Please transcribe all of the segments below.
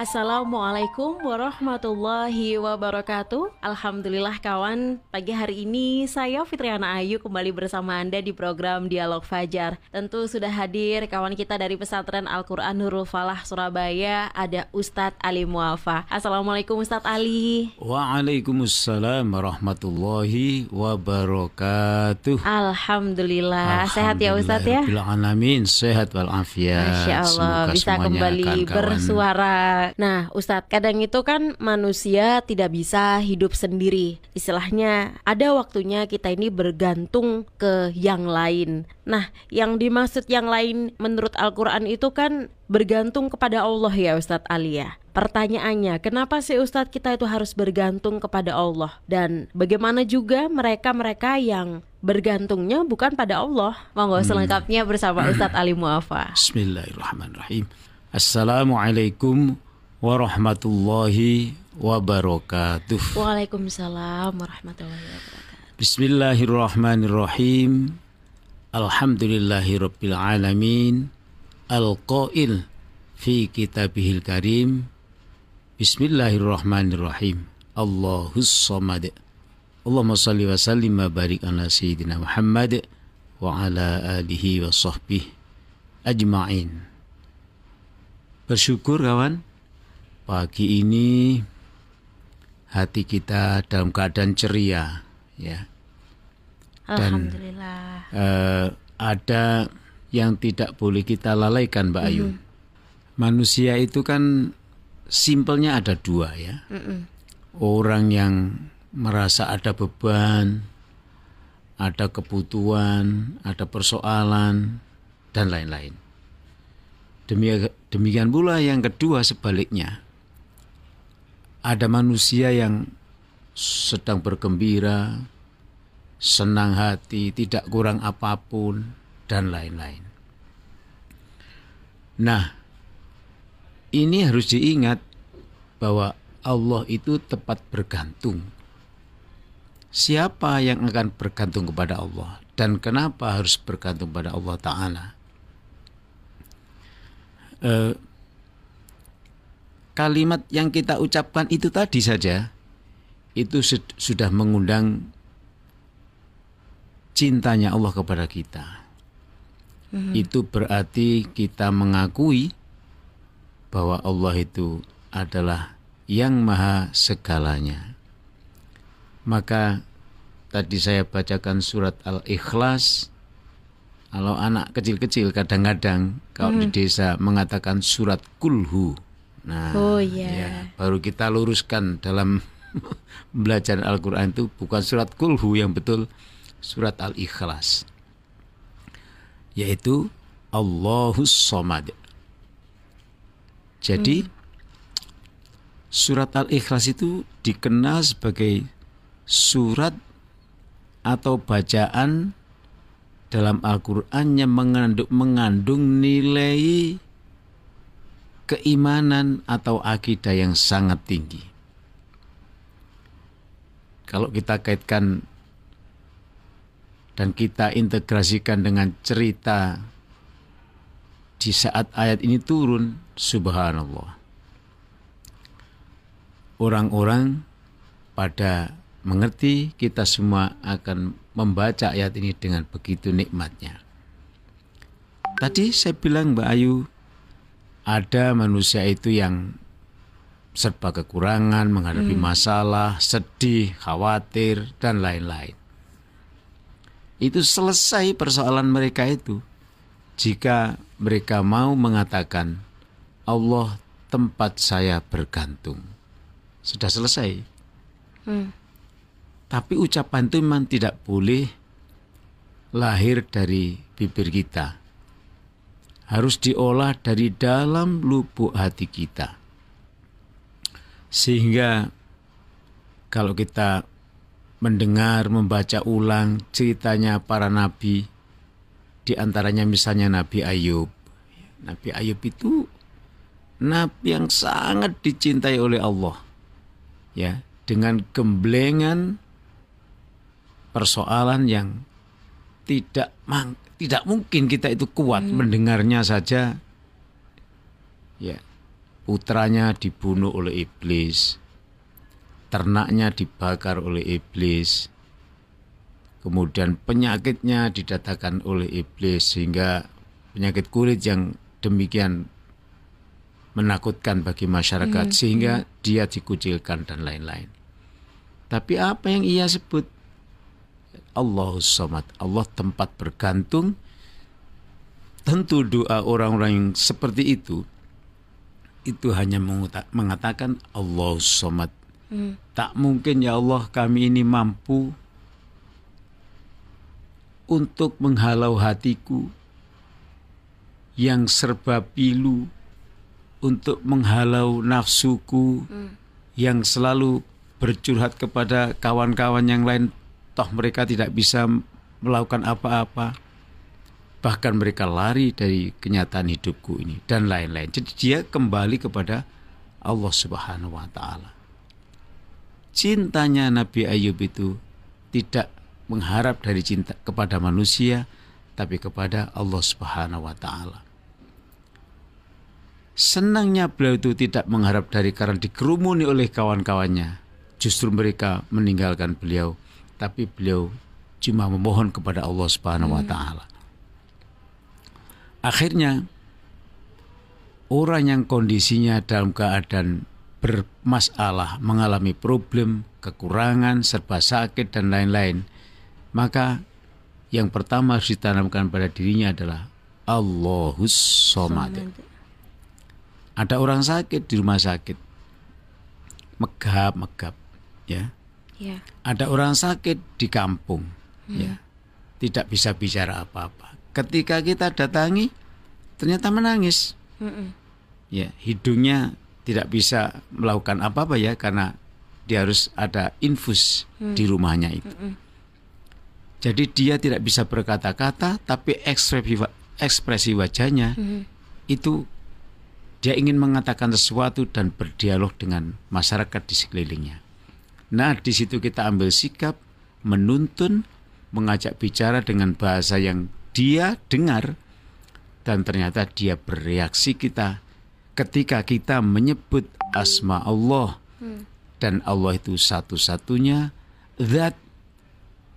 Assalamualaikum warahmatullahi wabarakatuh. Alhamdulillah kawan. Pagi hari ini saya Fitriana Ayu kembali bersama Anda di program Dialog Fajar. Tentu sudah hadir kawan kita dari pesantren Al-Quran Nurul Falah Surabaya. Ada Ustadz Ali Muafa. Assalamualaikum Ustadz Ali. Waalaikumsalam warahmatullahi wabarakatuh. Alhamdulillah, Sehat ya Ustadz ya? Alamin. Sehat walafiat. Masya Allah Semoga bisa kembali bersuara Nah, Ustadz, kadang itu kan manusia tidak bisa hidup sendiri. Istilahnya, ada waktunya kita ini bergantung ke yang lain. Nah, yang dimaksud yang lain menurut Al-Quran itu kan bergantung kepada Allah ya Ustadz Ali ya. Pertanyaannya, kenapa sih Ustadz kita itu harus bergantung kepada Allah? Dan bagaimana juga mereka-mereka yang bergantungnya bukan pada Allah? Monggo hmm. selengkapnya bersama Ustadz Ali Muafa. Bismillahirrahmanirrahim. Assalamualaikum warahmatullahi wabarakatuh. Waalaikumsalam warahmatullahi wabarakatuh. Bismillahirrahmanirrahim. Alhamdulillahirabbil alamin. Al-qail fi kitabihil karim. Bismillahirrahmanirrahim. Allahus samad. Allahumma salli wa sallim wa barik ala sayyidina Muhammad wa ala alihi wa sahbihi ajma'in. Bersyukur kawan Pagi ini hati kita dalam keadaan ceria, ya. Dan Alhamdulillah. Uh, ada yang tidak boleh kita lalaikan, Mbak Ayu. Mm -hmm. Manusia itu kan simpelnya ada dua, ya. Mm -hmm. Orang yang merasa ada beban, ada kebutuhan, ada persoalan, dan lain-lain. Demikian pula yang kedua sebaliknya ada manusia yang sedang bergembira, senang hati, tidak kurang apa pun, dan lain-lain. Nah, ini harus diingat bahwa Allah itu tepat bergantung. Siapa yang akan bergantung kepada Allah dan kenapa harus bergantung pada Allah Ta'ala? Eh, kalimat yang kita ucapkan itu tadi saja itu sudah mengundang cintanya Allah kepada kita. Mm-hmm. Itu berarti kita mengakui bahwa Allah itu adalah yang maha segalanya. Maka tadi saya bacakan surat Al-Ikhlas. Kalau anak kecil-kecil kadang-kadang kalau mm. di desa mengatakan surat kulhu Nah, oh iya. Ya, baru kita luruskan dalam belajar Al-Qur'an itu bukan surat Kulhu yang betul surat Al-Ikhlas. Yaitu Allahus Somad. Jadi hmm. surat Al-Ikhlas itu dikenal sebagai surat atau bacaan dalam Al-Qur'an yang mengandung, mengandung nilai keimanan atau akidah yang sangat tinggi. Kalau kita kaitkan dan kita integrasikan dengan cerita di saat ayat ini turun, subhanallah. Orang-orang pada mengerti kita semua akan membaca ayat ini dengan begitu nikmatnya. Tadi saya bilang Mbak Ayu ada manusia itu yang serba kekurangan, menghadapi hmm. masalah, sedih, khawatir, dan lain-lain. Itu selesai persoalan mereka itu jika mereka mau mengatakan Allah tempat saya bergantung. Sudah selesai. Hmm. Tapi ucapan itu memang tidak boleh lahir dari bibir kita harus diolah dari dalam lubuk hati kita. Sehingga kalau kita mendengar, membaca ulang ceritanya para nabi, di antaranya misalnya Nabi Ayub. Nabi Ayub itu nabi yang sangat dicintai oleh Allah. Ya, dengan gemblengan persoalan yang tidak mang, tidak mungkin kita itu kuat hmm. mendengarnya saja ya putranya dibunuh oleh iblis ternaknya dibakar oleh iblis kemudian penyakitnya didatangkan oleh iblis sehingga penyakit kulit yang demikian menakutkan bagi masyarakat hmm. sehingga hmm. dia dikucilkan dan lain-lain. Tapi apa yang ia sebut Allahus Somad, Allah tempat bergantung. Tentu doa orang-orang yang seperti itu itu hanya mengatakan Allahus Somad. Hmm. Tak mungkin ya Allah kami ini mampu untuk menghalau hatiku yang serba pilu untuk menghalau nafsuku hmm. yang selalu bercurhat kepada kawan-kawan yang lain toh mereka tidak bisa melakukan apa-apa bahkan mereka lari dari kenyataan hidupku ini dan lain-lain jadi dia kembali kepada Allah Subhanahu wa taala cintanya Nabi Ayub itu tidak mengharap dari cinta kepada manusia tapi kepada Allah Subhanahu wa taala. Senangnya beliau itu tidak mengharap dari karena dikerumuni oleh kawan-kawannya. Justru mereka meninggalkan beliau, tapi beliau cuma memohon kepada Allah Subhanahu wa hmm. taala. Akhirnya orang yang kondisinya dalam keadaan bermasalah, mengalami problem, kekurangan, serba sakit dan lain-lain, maka yang pertama harus ditanamkan pada dirinya adalah Allahus Somad. Ada orang sakit di rumah sakit, megap megap, ya. Ya. Ada orang sakit di kampung, hmm. ya, tidak bisa bicara apa-apa. Ketika kita datangi, ternyata menangis, hmm. ya, hidungnya tidak bisa melakukan apa-apa ya karena dia harus ada infus hmm. di rumahnya itu. Hmm jadi dia tidak bisa berkata-kata, tapi ekspresi, ekspresi wajahnya hmm. itu dia ingin mengatakan sesuatu dan berdialog dengan masyarakat di sekelilingnya. Nah, di situ kita ambil sikap menuntun, mengajak bicara dengan bahasa yang dia dengar dan ternyata dia bereaksi kita ketika kita menyebut asma Allah hmm. dan Allah itu satu-satunya zat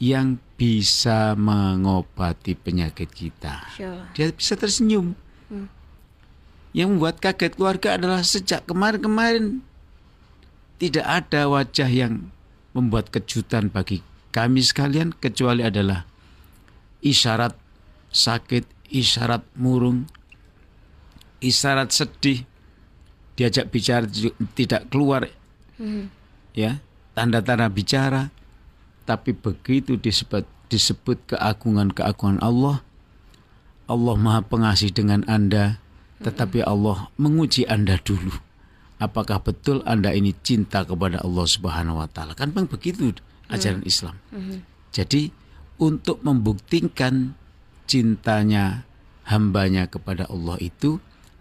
yang bisa mengobati penyakit kita. Sure. Dia bisa tersenyum. Hmm. Yang membuat kaget keluarga adalah sejak kemarin-kemarin tidak ada wajah yang membuat kejutan bagi kami sekalian kecuali adalah isyarat sakit, isyarat murung, isyarat sedih, diajak bicara tidak keluar, hmm. ya tanda-tanda bicara, tapi begitu disebut disebut keagungan-keagungan Allah, Allah Maha Pengasih dengan Anda, tetapi Allah menguji Anda dulu. Apakah betul Anda ini cinta kepada Allah Subhanahu wa taala? Kan memang begitu ajaran Islam. Jadi untuk membuktikan cintanya hambanya kepada Allah itu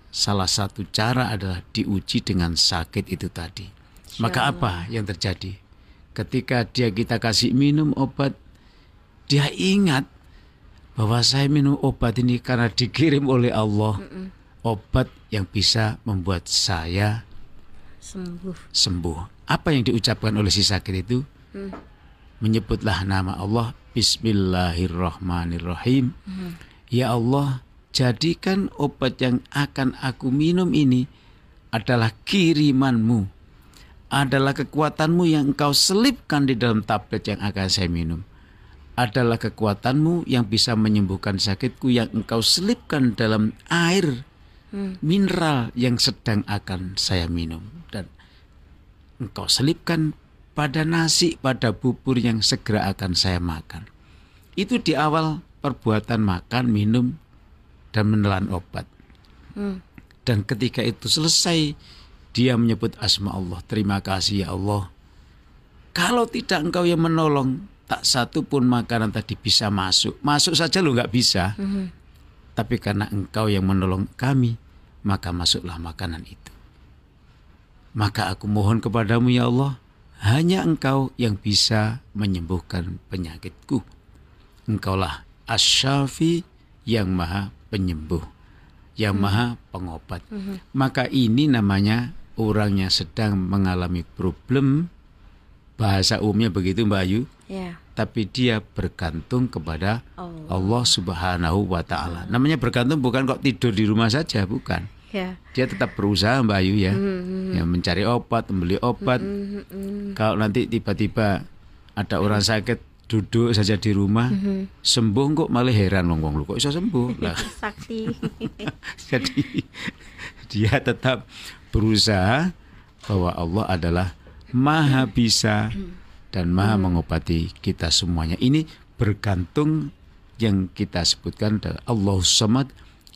salah satu cara adalah diuji dengan sakit itu tadi. Maka apa yang terjadi? ketika dia kita kasih minum obat, dia ingat bahwa saya minum obat ini karena dikirim oleh Allah. Mm -mm. Obat yang bisa membuat saya sembuh. Sembuh. Apa yang diucapkan oleh si sakit itu? Mm. Menyebutlah nama Allah Bismillahirrahmanirrahim. Mm. Ya Allah, jadikan obat yang akan aku minum ini adalah kirimanmu adalah kekuatanmu yang engkau selipkan di dalam tablet yang akan saya minum. Adalah kekuatanmu yang bisa menyembuhkan sakitku yang engkau selipkan dalam air hmm. mineral yang sedang akan saya minum. Dan engkau selipkan pada nasi, pada bubur yang segera akan saya makan. Itu di awal perbuatan makan, minum, dan menelan obat. Hmm. Dan ketika itu selesai, dia menyebut asma Allah. Terima kasih ya Allah. Kalau tidak engkau yang menolong, tak satu pun makanan tadi bisa masuk. Masuk saja lo nggak bisa. Mm -hmm. Tapi karena engkau yang menolong kami, maka masuklah makanan itu. Maka aku mohon kepadamu ya Allah, hanya engkau yang bisa menyembuhkan penyakitku. Engkaulah asyafi yang maha penyembuh, yang hmm. maha pengobat. Hmm. Maka ini namanya orang yang sedang mengalami problem, bahasa umumnya begitu Mbak Ayu, yeah. Tapi dia bergantung kepada Allah, Allah Subhanahu wa Ta'ala. Namanya bergantung bukan kok tidur di rumah saja, bukan yeah. dia tetap berusaha Mbak Ayu ya, mm-hmm. ya mencari obat, membeli obat. Mm-hmm. Kalau nanti tiba-tiba ada orang sakit duduk saja di rumah mm-hmm. sembuh kok malah heran wong wong kok bisa sembuh lah. Sakti. Jadi dia tetap berusaha bahwa Allah adalah maha bisa dan maha mengobati kita semuanya. Ini bergantung yang kita sebutkan adalah Allah Samad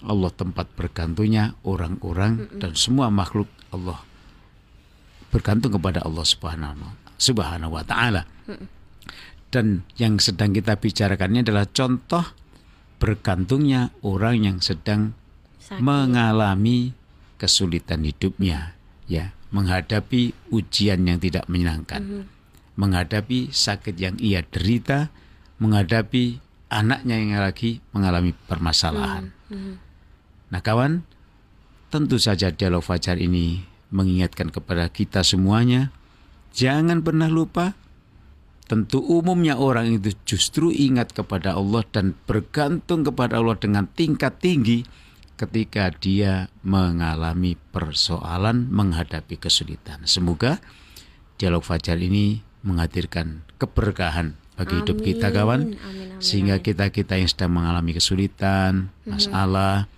Allah tempat bergantungnya orang-orang dan semua makhluk Allah bergantung kepada Allah Subhanahu Subhanahu wa taala. Dan yang sedang kita bicarakan ini adalah contoh bergantungnya orang yang sedang Sakit. mengalami kesulitan hidupnya, ya, menghadapi ujian yang tidak menyenangkan, mm -hmm. Menghadapi sakit yang ia derita, menghadapi anaknya yang lagi mengalami permasalahan. Mm -hmm. Nah kawan, tentu saja dialog fajar ini mengingatkan kepada kita semuanya, jangan pernah lupa Tentu umumnya orang itu justru ingat kepada Allah dan bergantung kepada Allah dengan tingkat tinggi ketika dia mengalami persoalan menghadapi kesulitan. Semoga dialog fajar ini menghadirkan keberkahan bagi amin. hidup kita kawan, amin, amin, sehingga kita kita yang sedang mengalami kesulitan, mhm. masalah,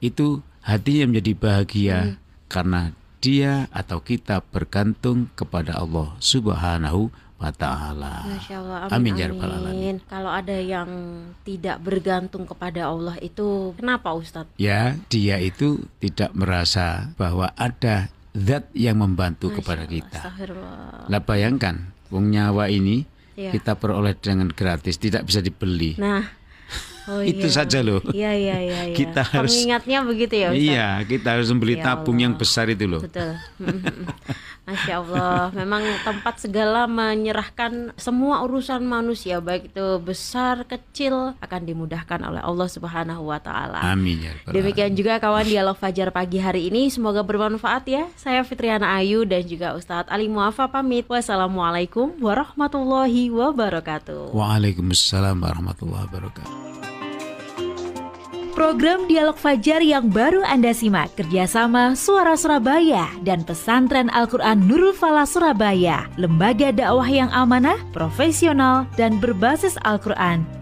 itu hatinya menjadi bahagia hmm. karena dia atau kita bergantung kepada Allah Subhanahu wa taala. Amin, amin ya rabbal alamin. Kalau ada yang tidak bergantung kepada Allah itu kenapa Ustadz? Ya, dia itu tidak merasa bahwa ada zat yang membantu Masya kepada kita. Lah bayangkan, wong nyawa ini ya. kita peroleh dengan gratis, tidak bisa dibeli. Nah, Oh, itu iya. saja loh. Iya iya iya. iya. Kita harus mengingatnya begitu ya. Ustaz? Iya, kita harus membeli ya tabung yang besar itu loh. Betul. Masya Allah, memang tempat segala menyerahkan semua urusan manusia baik itu besar kecil akan dimudahkan oleh Allah Subhanahu Wa Taala. Amin ya. Demikian juga kawan dialog Fajar pagi hari ini semoga bermanfaat ya. Saya Fitriana Ayu dan juga Ustadz Ali Muafa pamit. Wassalamualaikum warahmatullahi wabarakatuh. Waalaikumsalam warahmatullahi wabarakatuh. Program Dialog Fajar yang baru Anda simak. Kerjasama Suara Surabaya dan Pesantren Al-Quran Nurul Falah Surabaya, lembaga dakwah yang amanah, profesional, dan berbasis Al-Quran